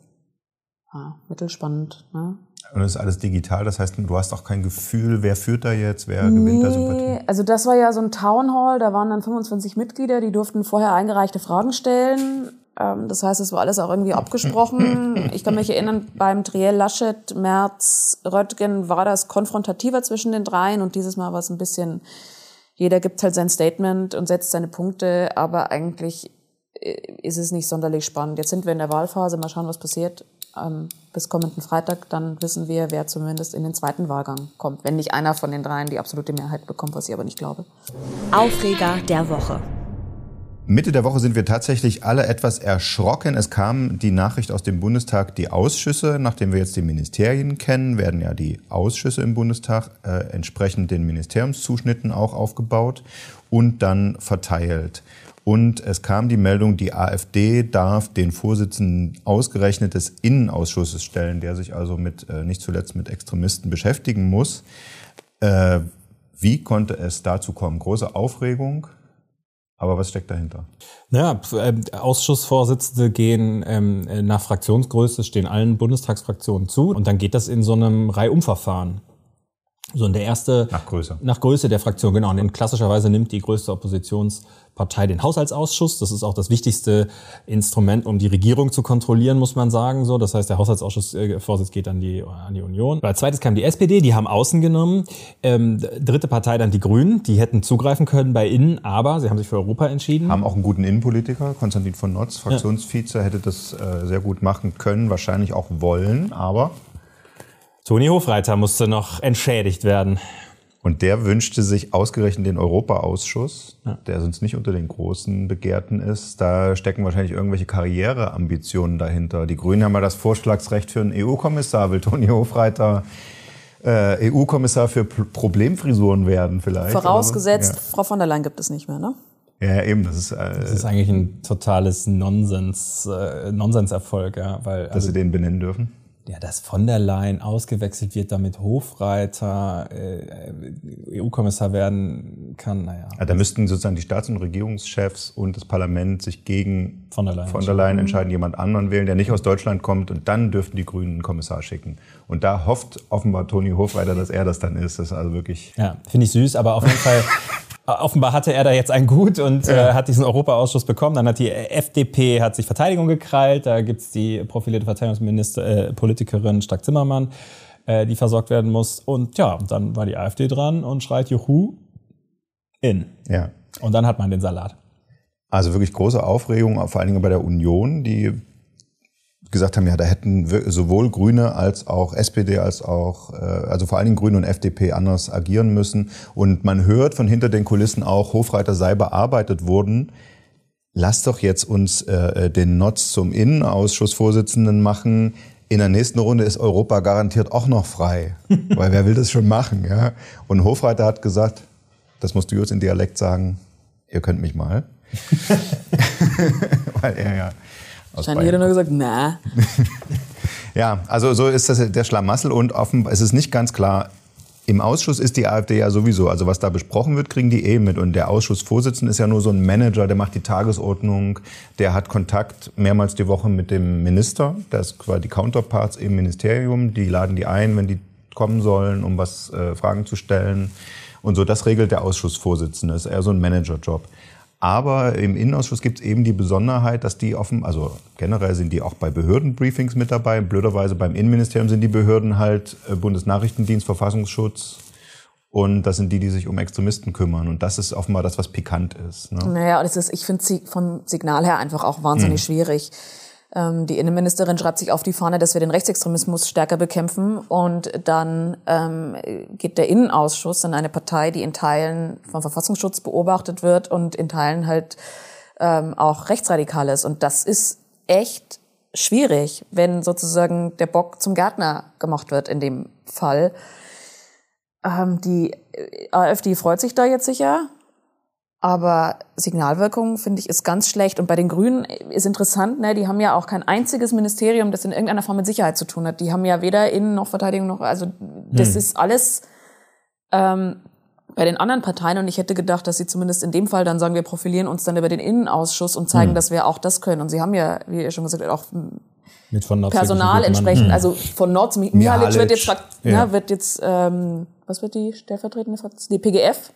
ja, mittelspannend. Ne? Und das ist alles digital, das heißt, du hast auch kein Gefühl, wer führt da jetzt, wer nee, gewinnt da Sympathie? Also das war ja so ein Town Hall, da waren dann 25 Mitglieder, die durften vorher eingereichte Fragen stellen. Ähm, das heißt, es war alles auch irgendwie abgesprochen. Ich kann mich erinnern, beim Triell Laschet, Merz, Röttgen war das konfrontativer zwischen den dreien und dieses Mal war es ein bisschen, jeder gibt halt sein Statement und setzt seine Punkte, aber eigentlich äh, ist es nicht sonderlich spannend. Jetzt sind wir in der Wahlphase, mal schauen, was passiert ähm, bis kommenden Freitag, dann wissen wir, wer zumindest in den zweiten Wahlgang kommt. Wenn nicht einer von den dreien die absolute Mehrheit bekommt, was ich aber nicht glaube. Aufreger der Woche. Mitte der Woche sind wir tatsächlich alle etwas erschrocken. Es kam die Nachricht aus dem Bundestag, die Ausschüsse, nachdem wir jetzt die Ministerien kennen, werden ja die Ausschüsse im Bundestag äh, entsprechend den Ministeriumszuschnitten auch aufgebaut und dann verteilt. Und es kam die Meldung, die AfD darf den Vorsitzenden ausgerechnet des Innenausschusses stellen, der sich also mit, äh, nicht zuletzt mit Extremisten beschäftigen muss. Äh, wie konnte es dazu kommen? Große Aufregung. Aber was steckt dahinter? Naja, ähm, Ausschussvorsitzende gehen ähm, nach Fraktionsgröße, stehen allen Bundestagsfraktionen zu und dann geht das in so einem Reihumverfahren. So, und der erste. Nach Größe. Nach Größe der Fraktion, genau. Und klassischerweise nimmt die größte Oppositionspartei den Haushaltsausschuss. Das ist auch das wichtigste Instrument, um die Regierung zu kontrollieren, muss man sagen. So, das heißt, der Haushaltsausschussvorsitz geht an die, an die Union. Als zweites kam die SPD, die haben außen genommen. Ähm, dritte Partei dann die Grünen, die hätten zugreifen können bei innen, aber sie haben sich für Europa entschieden. Haben auch einen guten Innenpolitiker, Konstantin von Notz, Fraktionsvize, ja. hätte das äh, sehr gut machen können, wahrscheinlich auch wollen, aber Toni Hofreiter musste noch entschädigt werden. Und der wünschte sich ausgerechnet den Europaausschuss, ja. der sonst nicht unter den großen Begehrten ist. Da stecken wahrscheinlich irgendwelche Karriereambitionen dahinter. Die Grünen haben ja das Vorschlagsrecht für einen EU-Kommissar. Will Toni Hofreiter äh, EU-Kommissar für P Problemfrisuren werden vielleicht? Vorausgesetzt, ja. Frau von der Leyen gibt es nicht mehr, ne? Ja, eben. Das ist, äh, das ist eigentlich ein totales Nonsens, äh, Nonsenserfolg, ja, weil. Dass also, Sie den benennen dürfen? Ja, dass von der Leyen ausgewechselt wird, damit Hofreiter äh, EU-Kommissar werden kann, naja. Ja, da müssten sozusagen die Staats- und Regierungschefs und das Parlament sich gegen von der Leyen, von der Leyen entscheiden, jemand anderen wählen, der nicht aus Deutschland kommt und dann dürften die Grünen einen Kommissar schicken. Und da hofft offenbar Toni Hofreiter, dass er das dann ist. Das ist also wirklich... Ja, finde ich süß, aber auf jeden Fall Offenbar hatte er da jetzt ein Gut und ja. äh, hat diesen Europaausschuss bekommen. Dann hat die FDP hat sich Verteidigung gekrallt. Da gibt's die profilierte Verteidigungsminister, äh, Politikerin Stark Zimmermann. äh, die versorgt werden muss. Und ja, dann war die AfD dran und schreit Juhu in. Ja. Und dann hat man den Salat. Also wirklich große Aufregung, vor allen Dingen bei der Union, die gesagt haben, ja, da hätten sowohl Grüne als auch SPD als auch, äh, also vor allen Dingen Grüne und FDP anders agieren müssen. Und man hört von hinter den Kulissen auch, Hofreiter sei bearbeitet worden. Lass doch jetzt uns äh, den Notz zum Innenausschussvorsitzenden machen. In der nächsten Runde ist Europa garantiert auch noch frei. Weil wer will das schon machen, ja? Und Hofreiter hat gesagt, das musst du jetzt in Dialekt sagen, ihr könnt mich mal. Weil er ja Wahrscheinlich hätte er nur gesagt, na. ja, also so ist das der Schlamassel und offen, es ist nicht ganz klar. Im Ausschuss ist die AfD ja sowieso, also was da besprochen wird, kriegen die eh mit. Und der Ausschussvorsitzende ist ja nur so ein Manager, der macht die Tagesordnung, der hat Kontakt mehrmals die Woche mit dem Minister, das ist quasi die Counterparts im Ministerium, die laden die ein, wenn die kommen sollen, um was äh, Fragen zu stellen. Und so, das regelt der Ausschussvorsitzende, das ist eher so ein Managerjob. Aber im Innenausschuss gibt es eben die Besonderheit, dass die offen, also generell sind die auch bei Behördenbriefings mit dabei. Blöderweise beim Innenministerium sind die Behörden halt äh, Bundesnachrichtendienst, Verfassungsschutz. Und das sind die, die sich um Extremisten kümmern. Und das ist offenbar das, was pikant ist. Ne? Naja, das ist, ich finde vom Signal her einfach auch wahnsinnig hm. schwierig. Ähm, die Innenministerin schreibt sich auf die Fahne, dass wir den Rechtsextremismus stärker bekämpfen. Und dann ähm, geht der Innenausschuss an eine Partei, die in Teilen vom Verfassungsschutz beobachtet wird und in Teilen halt ähm, auch rechtsradikal ist. Und das ist echt schwierig, wenn sozusagen der Bock zum Gärtner gemacht wird in dem Fall. Ähm, die AfD freut sich da jetzt sicher, aber Signalwirkung, finde ich, ist ganz schlecht. Und bei den Grünen ist interessant, ne, die haben ja auch kein einziges Ministerium, das in irgendeiner Form mit Sicherheit zu tun hat. Die haben ja weder Innen- noch Verteidigung noch, also das hm. ist alles ähm, bei den anderen Parteien. Und ich hätte gedacht, dass sie zumindest in dem Fall dann sagen, wir profilieren uns dann über den Innenausschuss und zeigen, hm. dass wir auch das können. Und sie haben ja, wie ihr schon gesagt habt, auch mit von Personal entsprechend, hm. also von Nord Mihalic wird jetzt, ja. ja. wird jetzt, ähm, was wird die stellvertretende Fraktion? Die PGF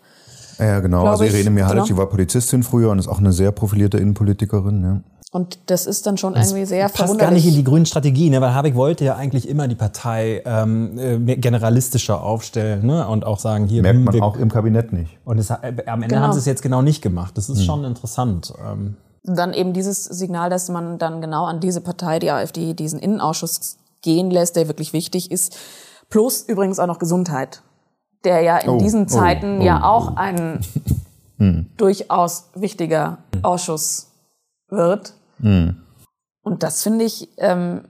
ja, genau. Also Irene Mihalic, genau. die war Polizistin früher und ist auch eine sehr profilierte Innenpolitikerin. Ja. Und das ist dann schon das irgendwie sehr passt verwunderlich. gar nicht in die grünen Strategie, ne? weil Habeck wollte ja eigentlich immer die Partei ähm, äh, generalistischer aufstellen ne? und auch sagen, hier... Merkt man auch im Kabinett nicht. Und es, äh, am Ende genau. haben sie es jetzt genau nicht gemacht. Das ist hm. schon interessant. Ähm. Dann eben dieses Signal, dass man dann genau an diese Partei, die AfD, diesen Innenausschuss gehen lässt, der wirklich wichtig ist. Plus übrigens auch noch Gesundheit der ja in oh, diesen oh, Zeiten oh, ja auch ein hm. durchaus wichtiger Ausschuss wird. Hm. Und das finde ich, ähm,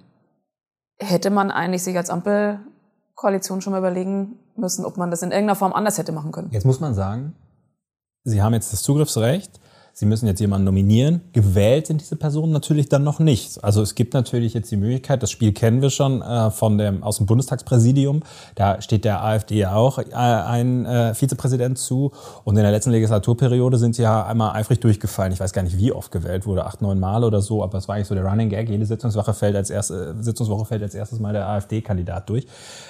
hätte man eigentlich sich als Ampelkoalition schon mal überlegen müssen, ob man das in irgendeiner Form anders hätte machen können. Jetzt muss man sagen, Sie haben jetzt das Zugriffsrecht Sie müssen jetzt jemanden nominieren. Gewählt sind diese Personen natürlich dann noch nicht. Also es gibt natürlich jetzt die Möglichkeit, das Spiel kennen wir schon äh, von dem, aus dem Bundestagspräsidium. Da steht der AfD ja auch äh, ein äh, Vizepräsident zu. Und in der letzten Legislaturperiode sind sie ja einmal eifrig durchgefallen. Ich weiß gar nicht, wie oft gewählt wurde, acht, neun Mal oder so. Aber es war eigentlich so der Running Gag. Jede Sitzungswoche fällt als, erste, Sitzungswoche fällt als erstes Mal der AfD-Kandidat durch.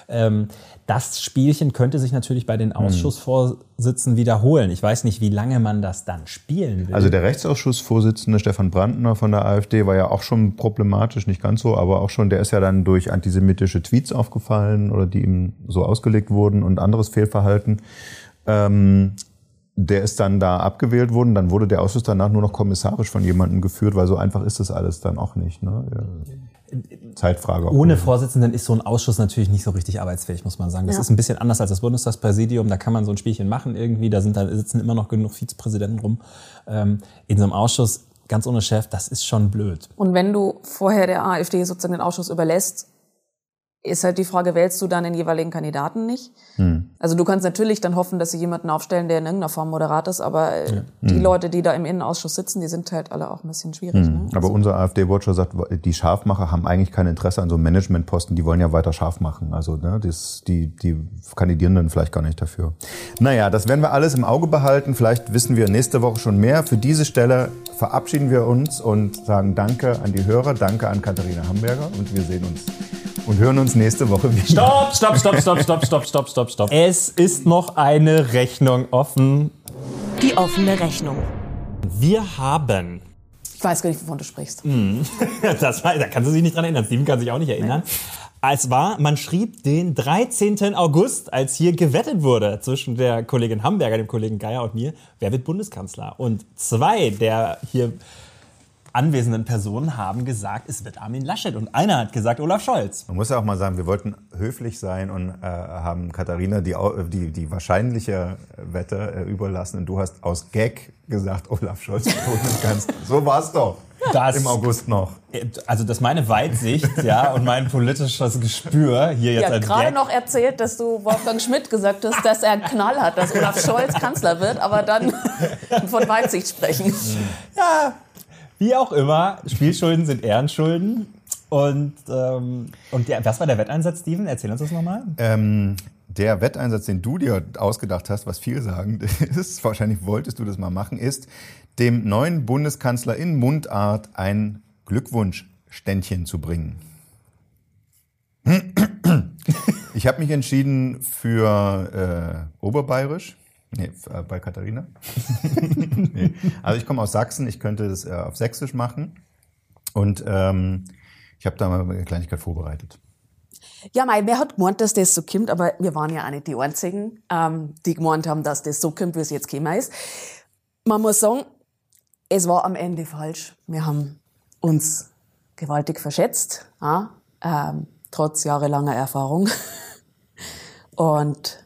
Ähm, das Spielchen könnte sich natürlich bei den hm. Ausschussvorsitzenden wiederholen. Ich weiß nicht, wie lange man das dann spielen will. Also der Rechtsausschussvorsitzende Stefan Brandner von der AfD war ja auch schon problematisch, nicht ganz so, aber auch schon, der ist ja dann durch antisemitische Tweets aufgefallen oder die ihm so ausgelegt wurden und anderes Fehlverhalten. Ähm, der ist dann da abgewählt worden, dann wurde der Ausschuss danach nur noch kommissarisch von jemandem geführt, weil so einfach ist das alles dann auch nicht. Ne? Zeitfrage. Ohne Vorsitzenden ist so ein Ausschuss natürlich nicht so richtig arbeitsfähig, muss man sagen. Das ja. ist ein bisschen anders als das Bundestagspräsidium. Da kann man so ein Spielchen machen irgendwie. Da sind da sitzen immer noch genug Vizepräsidenten rum. Ähm, in so einem Ausschuss ganz ohne Chef, das ist schon blöd. Und wenn du vorher der AfD sozusagen den Ausschuss überlässt, ist halt die Frage, wählst du dann den jeweiligen Kandidaten nicht? Hm. Also du kannst natürlich dann hoffen, dass sie jemanden aufstellen, der in irgendeiner Form moderat ist, aber äh, ja. die hm. Leute, die da im Innenausschuss sitzen, die sind halt alle auch ein bisschen schwierig. Hm. Ne? Aber also unser AfD-Watcher sagt, die Scharfmacher haben eigentlich kein Interesse an so einem Managementposten, die wollen ja weiter scharf machen. Also ne, das, die, die kandidieren dann vielleicht gar nicht dafür. Naja, das werden wir alles im Auge behalten. Vielleicht wissen wir nächste Woche schon mehr. Für diese Stelle verabschieden wir uns und sagen Danke an die Hörer, danke an Katharina Hamburger und wir sehen uns und hören uns nächste Woche wieder. Stopp, stopp, stopp, stopp, stopp, stopp, stopp, stopp, stopp. Es ist noch eine Rechnung offen. Die offene Rechnung. Wir haben. Ich weiß gar nicht, wovon du sprichst. Mm. das, da kannst du sich nicht dran erinnern. Steven kann sich auch nicht erinnern. Es war, man schrieb den 13. August, als hier gewettet wurde zwischen der Kollegin Hamburger, dem Kollegen Geier und mir, wer wird Bundeskanzler. Und zwei der hier anwesenden Personen haben gesagt, es wird Armin Laschet. Und einer hat gesagt, Olaf Scholz. Man muss ja auch mal sagen, wir wollten höflich sein und äh, haben Katharina die, die, die wahrscheinliche Wette äh, überlassen. Und du hast aus Gag gesagt, Olaf Scholz Bundeskanzler. so war es doch. Das, Im August noch. Also das ist meine Weitsicht, ja, und mein politisches Gespür hier jetzt. Ja, gerade noch erzählt, dass du Wolfgang Schmidt gesagt hast, dass er einen Knall hat, dass Olaf Scholz Kanzler wird, aber dann von Weitsicht sprechen. Ja, wie auch immer, Spielschulden sind Ehrenschulden. Und, ähm, und der, was war der Wetteinsatz, Steven? Erzähl uns das nochmal. Ähm, der Wetteinsatz, den du dir ausgedacht hast, was vielsagend ist, wahrscheinlich wolltest du das mal machen, ist, dem neuen Bundeskanzler in Mundart ein Glückwunschständchen zu bringen. Ich habe mich entschieden für äh, Oberbayerisch. Nee, äh, bei Katharina. nee. Also ich komme aus Sachsen, ich könnte das äh, auf Sächsisch machen. Und ähm, ich habe da mal eine Kleinigkeit vorbereitet. Ja, mei, wer hat gemeint, dass das so kommt, aber wir waren ja auch nicht die Einzigen, ähm, die gemeint haben, dass das so kommt, wie es jetzt gekommen ist. Man muss sagen, es war am Ende falsch. Wir haben uns gewaltig verschätzt, ja, ähm, trotz jahrelanger Erfahrung. Und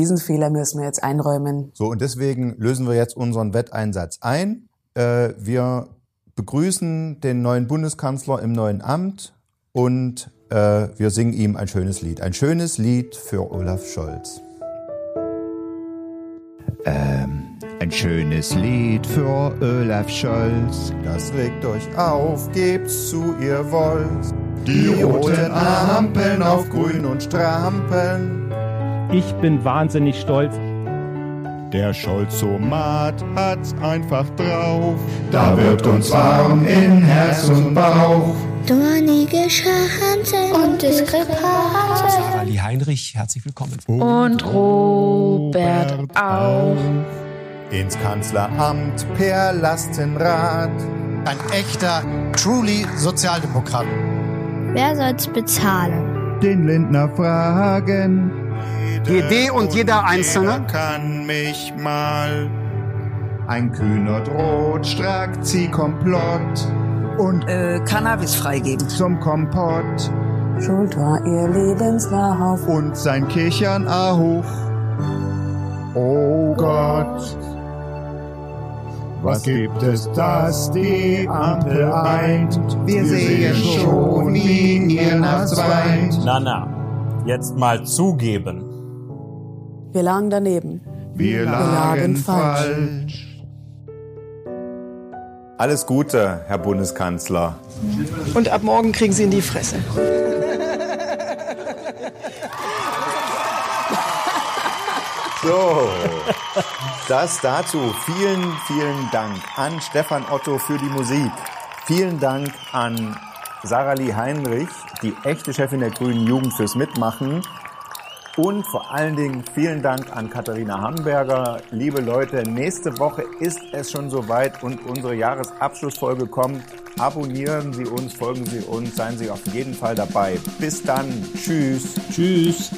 diesen Fehler müssen wir jetzt einräumen. So, und deswegen lösen wir jetzt unseren Wetteinsatz ein. Äh, wir begrüßen den neuen Bundeskanzler im neuen Amt und äh, wir singen ihm ein schönes Lied. Ein schönes Lied für Olaf Scholz. Ähm, ein schönes Lied für Olaf Scholz. Das regt euch auf, gebt's zu, ihr wollt. Die roten Ampeln auf grün und strampeln. Ich bin wahnsinnig stolz. Der Scholzomat hat's einfach drauf. Da wird uns warm in Herz und Bauch. Dornige Schanze und Diskrepanz. Ali Heinrich, herzlich willkommen. Und Robert auch. Ins Kanzleramt per Lastenrad. Ein echter, truly Sozialdemokrat. Wer soll's bezahlen? Den Lindner fragen. Jede und jeder Einzelne kann mich mal. Ein kühner droht, strackt sie komplott. Und äh, Cannabis freigeben. Zum Kompott. Schuld war ihr Lebenslauf. Und sein Kichern auch. Oh Gott. Was gibt es, das die Ampel eint? Wir sehen schon, wie ihr nachts weint. Na, na, jetzt mal zugeben. Wir lagen daneben. Wir, Wir lagen, falsch. falsch. Alles Gute, Herr Bundeskanzler. Und ab morgen kriegen Sie in die Fresse. So, das dazu. Vielen, vielen Dank an Stefan Otto für die Musik. Vielen Dank an Sarah Lee Heinrich, die echte Chefin der Grünen Jugend fürs Mitmachen. Und vor allen Dingen vielen Dank an Katharina Hamburger. Liebe Leute, nächste Woche ist es schon soweit und unsere Jahresabschlussfolge kommt. Abonnieren Sie uns, folgen Sie uns, seien Sie auf jeden Fall dabei. Bis dann. Tschüss. Tschüss.